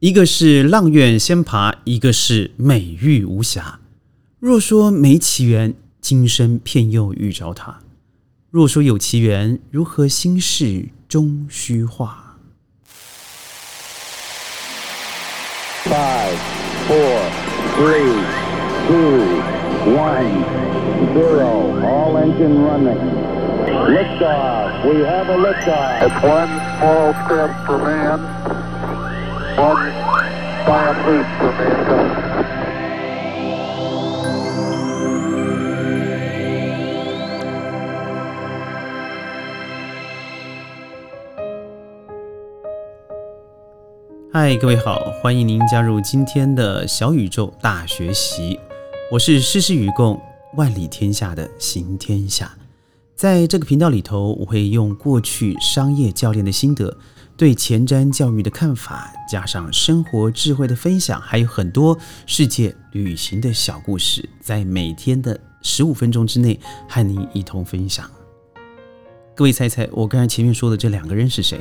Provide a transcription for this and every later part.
一个是阆苑仙爬，一个是美玉无瑕。若说没奇缘，今生偏又遇着他；若说有奇缘，如何心事终虚化？Five, four, three, two, one, zero. All engine running. Liftoff. We have a liftoff. It's one small step for man, one giant leap for mankind. 嗨，各位好，欢迎您加入今天的小宇宙大学习。我是诗诗与共，万里天下的行天下。在这个频道里头，我会用过去商业教练的心得，对前瞻教育的看法，加上生活智慧的分享，还有很多世界旅行的小故事，在每天的十五分钟之内和您一同分享。各位猜猜，我刚才前面说的这两个人是谁？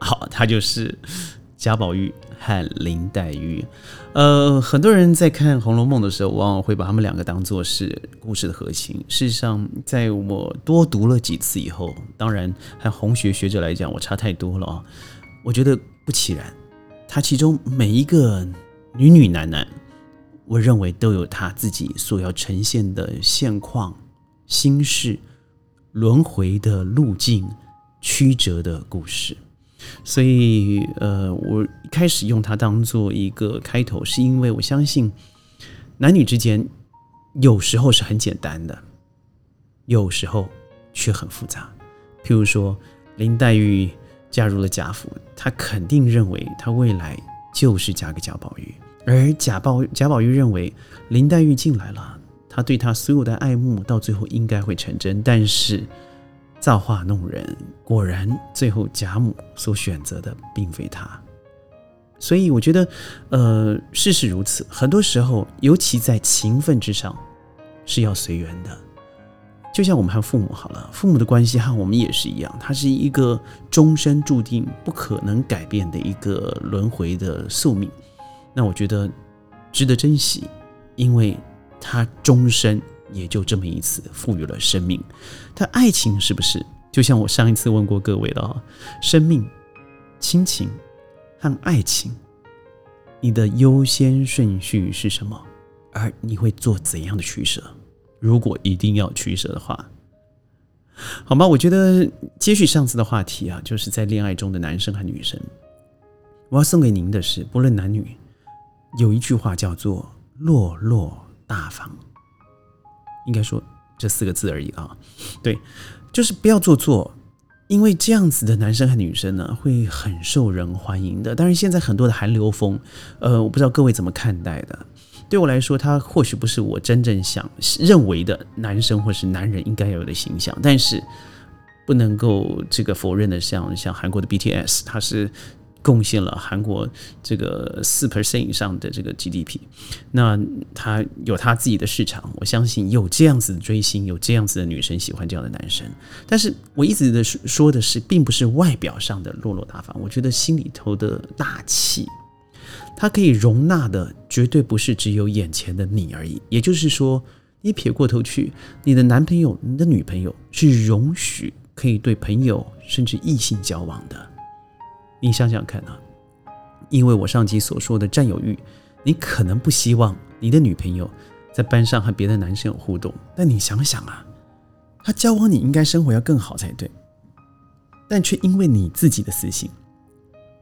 好，他就是。贾宝玉和林黛玉，呃，很多人在看《红楼梦》的时候，往往会把他们两个当做是故事的核心。事实上，在我多读了几次以后，当然，和红学学者来讲，我差太多了啊。我觉得不其然，他其中每一个女女男男，我认为都有他自己所要呈现的现况、心事、轮回的路径、曲折的故事。所以，呃，我一开始用它当做一个开头，是因为我相信男女之间有时候是很简单的，有时候却很复杂。譬如说，林黛玉嫁入了贾府，她肯定认为她未来就是嫁给贾宝玉，而贾宝贾宝玉认为林黛玉进来了，他对她所有的爱慕到最后应该会成真，但是。造化弄人，果然最后贾母所选择的并非他，所以我觉得，呃，事事如此，很多时候，尤其在情分之上，是要随缘的。就像我们和父母好了，父母的关系和我们也是一样，它是一个终身注定不可能改变的一个轮回的宿命。那我觉得值得珍惜，因为他终身。也就这么一次赋予了生命，但爱情是不是就像我上一次问过各位了？生命、亲情和爱情，你的优先顺序是什么？而你会做怎样的取舍？如果一定要取舍的话，好吗？我觉得接续上次的话题啊，就是在恋爱中的男生和女生，我要送给您的是，不论男女，有一句话叫做“落落大方”。应该说这四个字而已啊，对，就是不要做作，因为这样子的男生和女生呢，会很受人欢迎的。但是现在很多的韩流风，呃，我不知道各位怎么看待的。对我来说，他或许不是我真正想认为的男生或是男人应该有的形象，但是不能够这个否认的，像像韩国的 BTS，他是。贡献了韩国这个四 percent 以上的这个 GDP，那他有他自己的市场，我相信有这样子的追星，有这样子的女生喜欢这样的男生。但是我一直的说的是，并不是外表上的落落大方，我觉得心里头的大气，它可以容纳的绝对不是只有眼前的你而已。也就是说，你撇过头去，你的男朋友、你的女朋友是容许可以对朋友甚至异性交往的。你想想看啊，因为我上集所说的占有欲，你可能不希望你的女朋友在班上和别的男生有互动。但你想想啊，他交往你应该生活要更好才对，但却因为你自己的私心，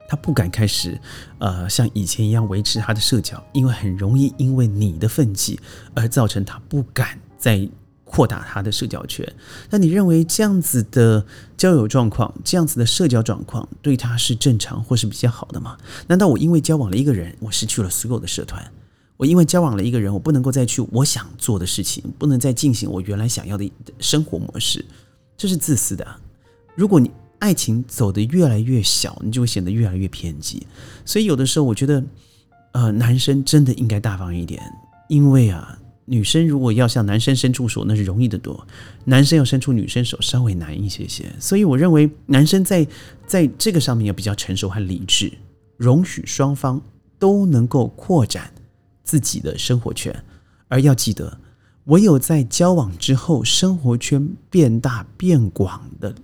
他不敢开始，呃，像以前一样维持他的社交，因为很容易因为你的愤激而造成他不敢再。扩大他的社交圈，那你认为这样子的交友状况，这样子的社交状况对他是正常或是比较好的吗？难道我因为交往了一个人，我失去了所有的社团？我因为交往了一个人，我不能够再去我想做的事情，不能再进行我原来想要的生活模式？这是自私的。如果你爱情走得越来越小，你就会显得越来越偏激。所以有的时候，我觉得，呃，男生真的应该大方一点，因为啊。女生如果要向男生伸出手，那是容易的多；男生要伸出女生手，稍微难一些些。所以我认为，男生在在这个上面要比较成熟和理智，容许双方都能够扩展自己的生活圈，而要记得，唯有在交往之后，生活圈变大变广的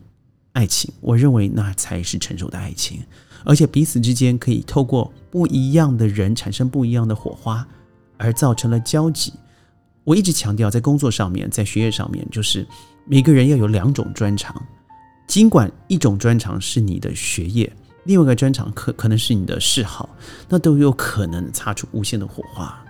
爱情，我认为那才是成熟的爱情，而且彼此之间可以透过不一样的人产生不一样的火花，而造成了交集。我一直强调，在工作上面，在学业上面，就是每个人要有两种专长。尽管一种专长是你的学业，另外一个专长可可能是你的嗜好，那都有可能擦出无限的火花。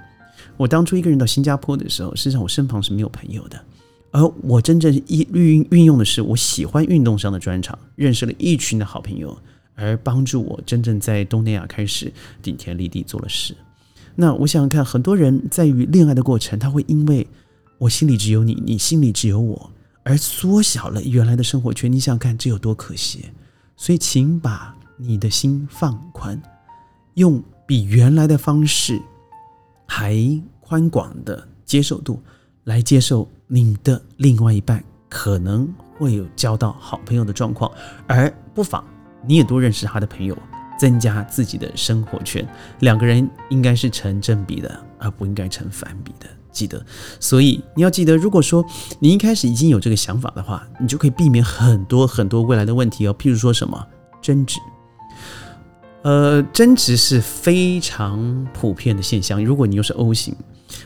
我当初一个人到新加坡的时候，实际上我身旁是没有朋友的，而我真正一运运用的是我喜欢运动上的专长，认识了一群的好朋友，而帮助我真正在东南亚开始顶天立地做了事。那我想想看，很多人在于恋爱的过程，他会因为我心里只有你，你心里只有我，而缩小了原来的生活圈。你想看，这有多可惜？所以，请把你的心放宽，用比原来的方式还宽广的接受度来接受你的另外一半可能会有交到好朋友的状况，而不妨你也多认识他的朋友。增加自己的生活圈，两个人应该是成正比的，而不应该成反比的。记得，所以你要记得，如果说你一开始已经有这个想法的话，你就可以避免很多很多未来的问题哦。譬如说什么争执，呃，争执是非常普遍的现象。如果你又是 O 型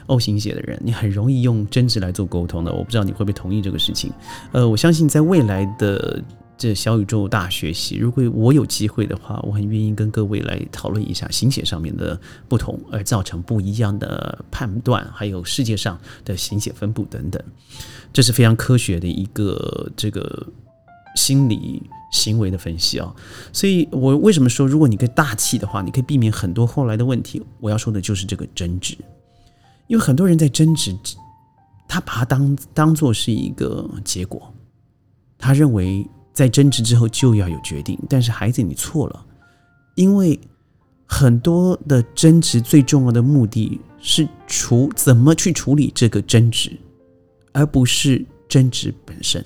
，O 型血的人，你很容易用争执来做沟通的。我不知道你会不会同意这个事情。呃，我相信在未来的。这小宇宙大学习，如果我有机会的话，我很愿意跟各位来讨论一下行写上面的不同，而造成不一样的判断，还有世界上的行写分布等等，这是非常科学的一个这个心理行为的分析啊。所以我为什么说，如果你可以大气的话，你可以避免很多后来的问题。我要说的就是这个争执，因为很多人在争执，他把它当当做是一个结果，他认为。在争执之后就要有决定，但是孩子你错了，因为很多的争执最重要的目的是处怎么去处理这个争执，而不是争执本身。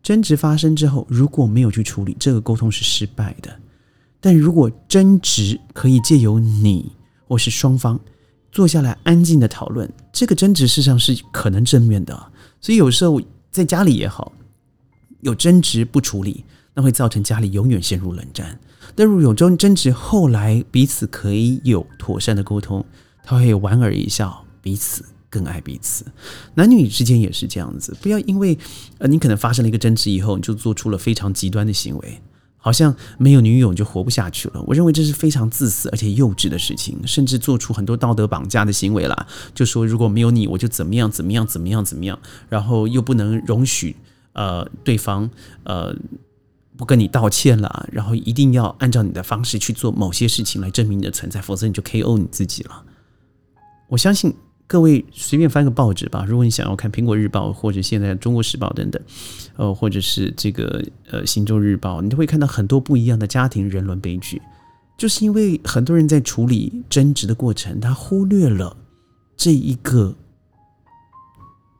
争执发生之后，如果没有去处理，这个沟通是失败的。但如果争执可以借由你或是双方坐下来安静的讨论，这个争执事实上是可能正面的。所以有时候在家里也好。有争执不处理，那会造成家里永远陷入冷战。但如果有争争执，后来彼此可以有妥善的沟通，他会莞尔一笑，彼此更爱彼此。男女之间也是这样子，不要因为呃你可能发生了一个争执以后，你就做出了非常极端的行为，好像没有女友就活不下去了。我认为这是非常自私而且幼稚的事情，甚至做出很多道德绑架的行为啦。就说如果没有你，我就怎么样怎么样怎么样怎么样，然后又不能容许。呃，对方呃不跟你道歉了，然后一定要按照你的方式去做某些事情来证明你的存在，否则你就 K.O. 你自己了。我相信各位随便翻个报纸吧，如果你想要看《苹果日报》或者现在《中国时报》等等，呃，或者是这个呃《新洲日报》，你都会看到很多不一样的家庭人伦悲剧，就是因为很多人在处理争执的过程，他忽略了这一个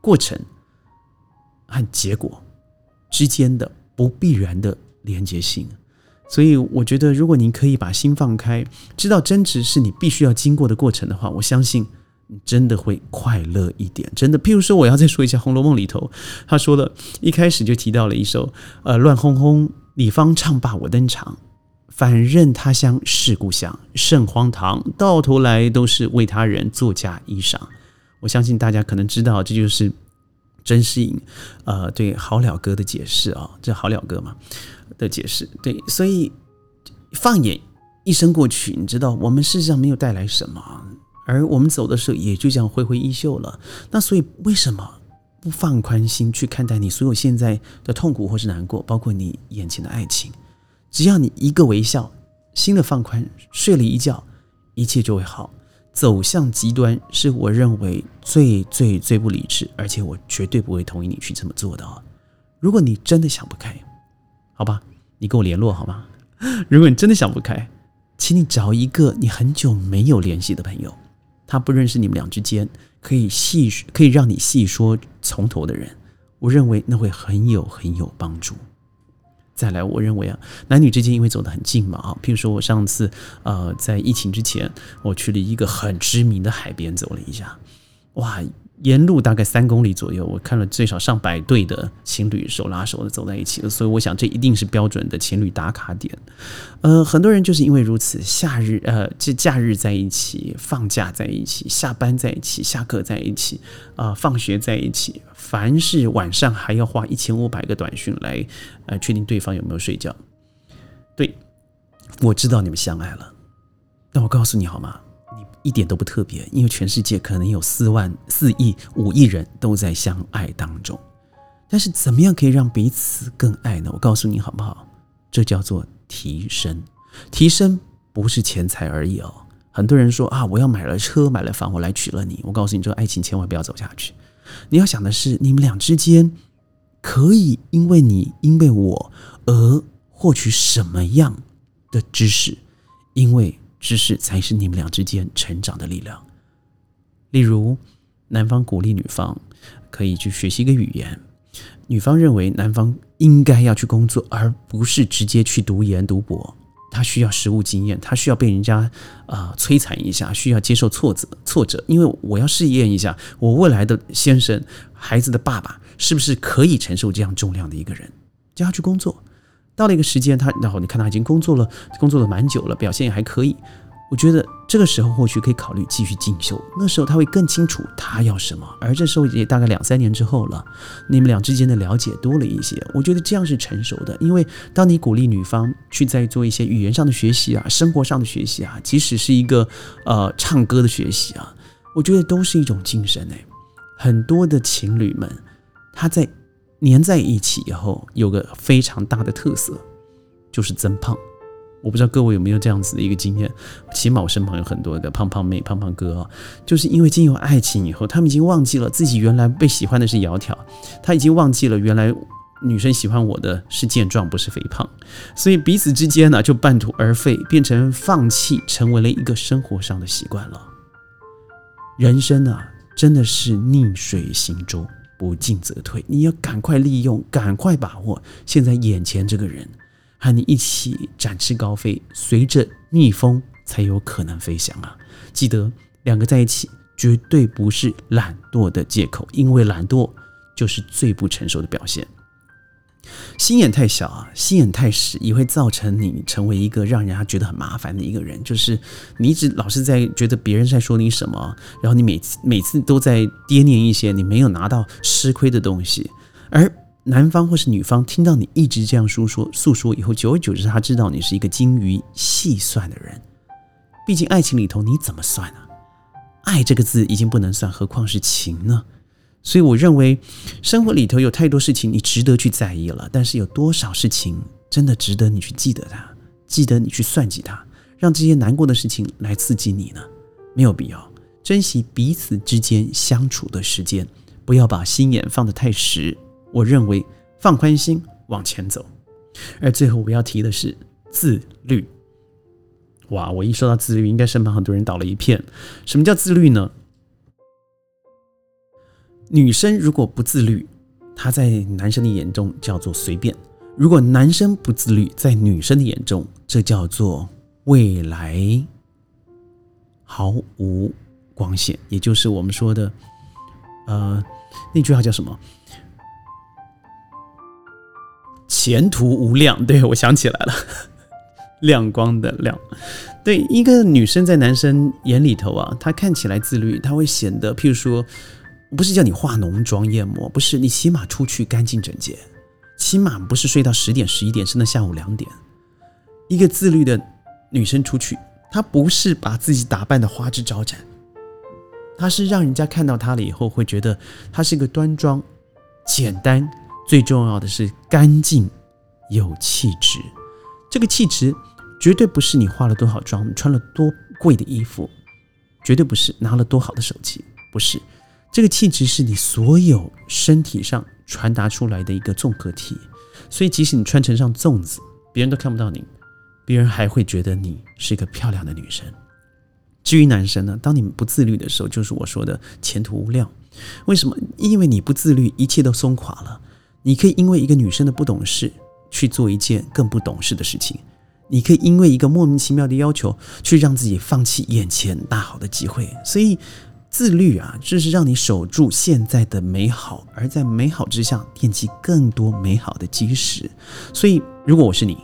过程和结果。之间的不必然的连接性，所以我觉得，如果您可以把心放开，知道争执是你必须要经过的过程的话，我相信你真的会快乐一点。真的，譬如说，我要再说一下《红楼梦》里头，他说了一开始就提到了一首呃乱哄哄，李方唱罢我登场，反认他乡是故乡，甚荒唐，到头来都是为他人作嫁衣裳。我相信大家可能知道，这就是。甄士隐，呃，对《好了歌》的解释啊，这《好了歌》嘛的解释，对，所以放眼一生过去，你知道，我们事实上没有带来什么，而我们走的时候也就这样挥挥衣袖了。那所以，为什么不放宽心去看待你所有现在的痛苦或是难过，包括你眼前的爱情？只要你一个微笑，心的放宽，睡了一觉，一切就会好。走向极端是我认为最最最不理智，而且我绝对不会同意你去这么做的哦。如果你真的想不开，好吧，你跟我联络好吗？如果你真的想不开，请你找一个你很久没有联系的朋友，他不认识你们俩之间可以细可以让你细说从头的人，我认为那会很有很有帮助。再来，我认为啊，男女之间因为走得很近嘛啊，譬如说我上次呃在疫情之前，我去了一个很知名的海边走了一下，哇。沿路大概三公里左右，我看了最少上百对的情侣手拉手的走在一起，所以我想这一定是标准的情侣打卡点。呃，很多人就是因为如此，夏日呃，这假日在一起，放假在一起，下班在一起，下课在一起，啊，放学在一起，凡是晚上还要花一千五百个短讯来呃确定对方有没有睡觉。对，我知道你们相爱了，但我告诉你好吗？一点都不特别，因为全世界可能有四万、四亿、五亿人都在相爱当中。但是，怎么样可以让彼此更爱呢？我告诉你好不好？这叫做提升。提升不是钱财而已哦。很多人说啊，我要买了车、买了房，我来娶了你。我告诉你，这个爱情千万不要走下去。你要想的是，你们俩之间可以因为你、因为我而获取什么样的知识？因为。知识才是你们俩之间成长的力量。例如，男方鼓励女方可以去学习一个语言，女方认为男方应该要去工作，而不是直接去读研读博。他需要实务经验，他需要被人家啊摧残一下，需要接受挫折挫折，因为我要试验一下我未来的先生孩子的爸爸是不是可以承受这样重量的一个人，叫他去工作。到了一个时间，他然后你看他已经工作了，工作了蛮久了，表现也还可以。我觉得这个时候或许可以考虑继续进修。那时候他会更清楚他要什么。而这时候也大概两三年之后了，你们俩之间的了解多了一些。我觉得这样是成熟的，因为当你鼓励女方去在做一些语言上的学习啊，生活上的学习啊，即使是一个呃唱歌的学习啊，我觉得都是一种精神诶。很多的情侣们，他在。粘在一起以后，有个非常大的特色，就是增胖。我不知道各位有没有这样子的一个经验，起码我身旁有很多的胖胖妹、胖胖哥啊，就是因为进入爱情以后，他们已经忘记了自己原来被喜欢的是窈窕，他已经忘记了原来女生喜欢我的是健壮，不是肥胖，所以彼此之间呢就半途而废，变成放弃，成为了一个生活上的习惯了。人生啊，真的是逆水行舟。不进则退，你要赶快利用，赶快把握现在眼前这个人，和你一起展翅高飞，随着逆风才有可能飞翔啊！记得两个在一起绝对不是懒惰的借口，因为懒惰就是最不成熟的表现。心眼太小啊，心眼太实，也会造成你成为一个让人家觉得很麻烦的一个人。就是你一直老是在觉得别人在说你什么，然后你每次每次都在惦念一些你没有拿到吃亏的东西。而男方或是女方听到你一直这样诉说诉说以后，久而久之，他知道你是一个精于细算的人。毕竟爱情里头你怎么算啊？爱这个字已经不能算，何况是情呢？所以我认为，生活里头有太多事情你值得去在意了，但是有多少事情真的值得你去记得它，记得你去算计它，让这些难过的事情来刺激你呢？没有必要。珍惜彼此之间相处的时间，不要把心眼放得太实。我认为放宽心往前走。而最后我要提的是自律。哇，我一说到自律，应该身旁很多人倒了一片。什么叫自律呢？女生如果不自律，她在男生的眼中叫做随便；如果男生不自律，在女生的眼中，这叫做未来毫无光线，也就是我们说的，呃，那句话叫什么？前途无量。对我想起来了，亮光的亮。对一个女生在男生眼里头啊，她看起来自律，她会显得，譬如说。不是叫你化浓妆艳抹，不是你起码出去干净整洁，起码不是睡到十点十一点，甚至下午两点。一个自律的女生出去，她不是把自己打扮的花枝招展，她是让人家看到她了以后会觉得她是一个端庄、简单，最重要的是干净有气质。这个气质绝对不是你化了多少妆，穿了多贵的衣服，绝对不是拿了多好的手机，不是。这个气质是你所有身体上传达出来的一个综合体，所以即使你穿成像粽子，别人都看不到你，别人还会觉得你是一个漂亮的女生。至于男生呢，当你们不自律的时候，就是我说的前途无量。为什么？因为你不自律，一切都松垮了。你可以因为一个女生的不懂事，去做一件更不懂事的事情。你可以因为一个莫名其妙的要求，去让自己放弃眼前大好的机会。所以，自律啊，就是让你守住现在的美好，而在美好之下奠基更多美好的基石。所以，如果我是你，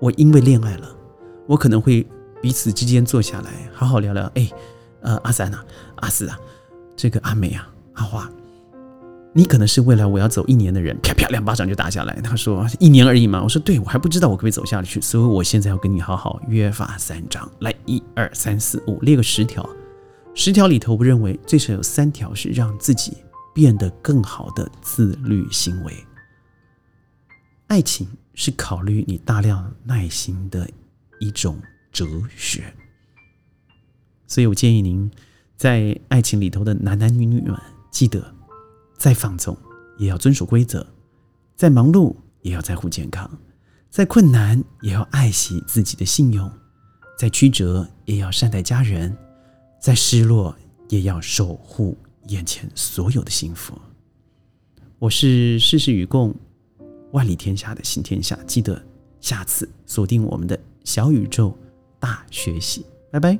我因为恋爱了，我可能会彼此之间坐下来，好好聊聊。哎，呃，阿三啊，阿四啊，这个阿美啊，阿花。你可能是未来我要走一年的人，啪啪两巴掌就打下来。他说一年而已嘛，我说对，我还不知道我可不可以走下去，所以我现在要跟你好好约法三章，来一二三四五列个十条，十条里头我认为最少有三条是让自己变得更好的自律行为。爱情是考虑你大量耐心的一种哲学，所以我建议您在爱情里头的男男女女们记得。再放纵，也要遵守规则；再忙碌，也要在乎健康；再困难，也要爱惜自己的信用；再曲折，也要善待家人；再失落也要守护眼前所有的幸福。我是世事与共万里天下的新天下。记得下次锁定我们的小宇宙大学习。拜拜。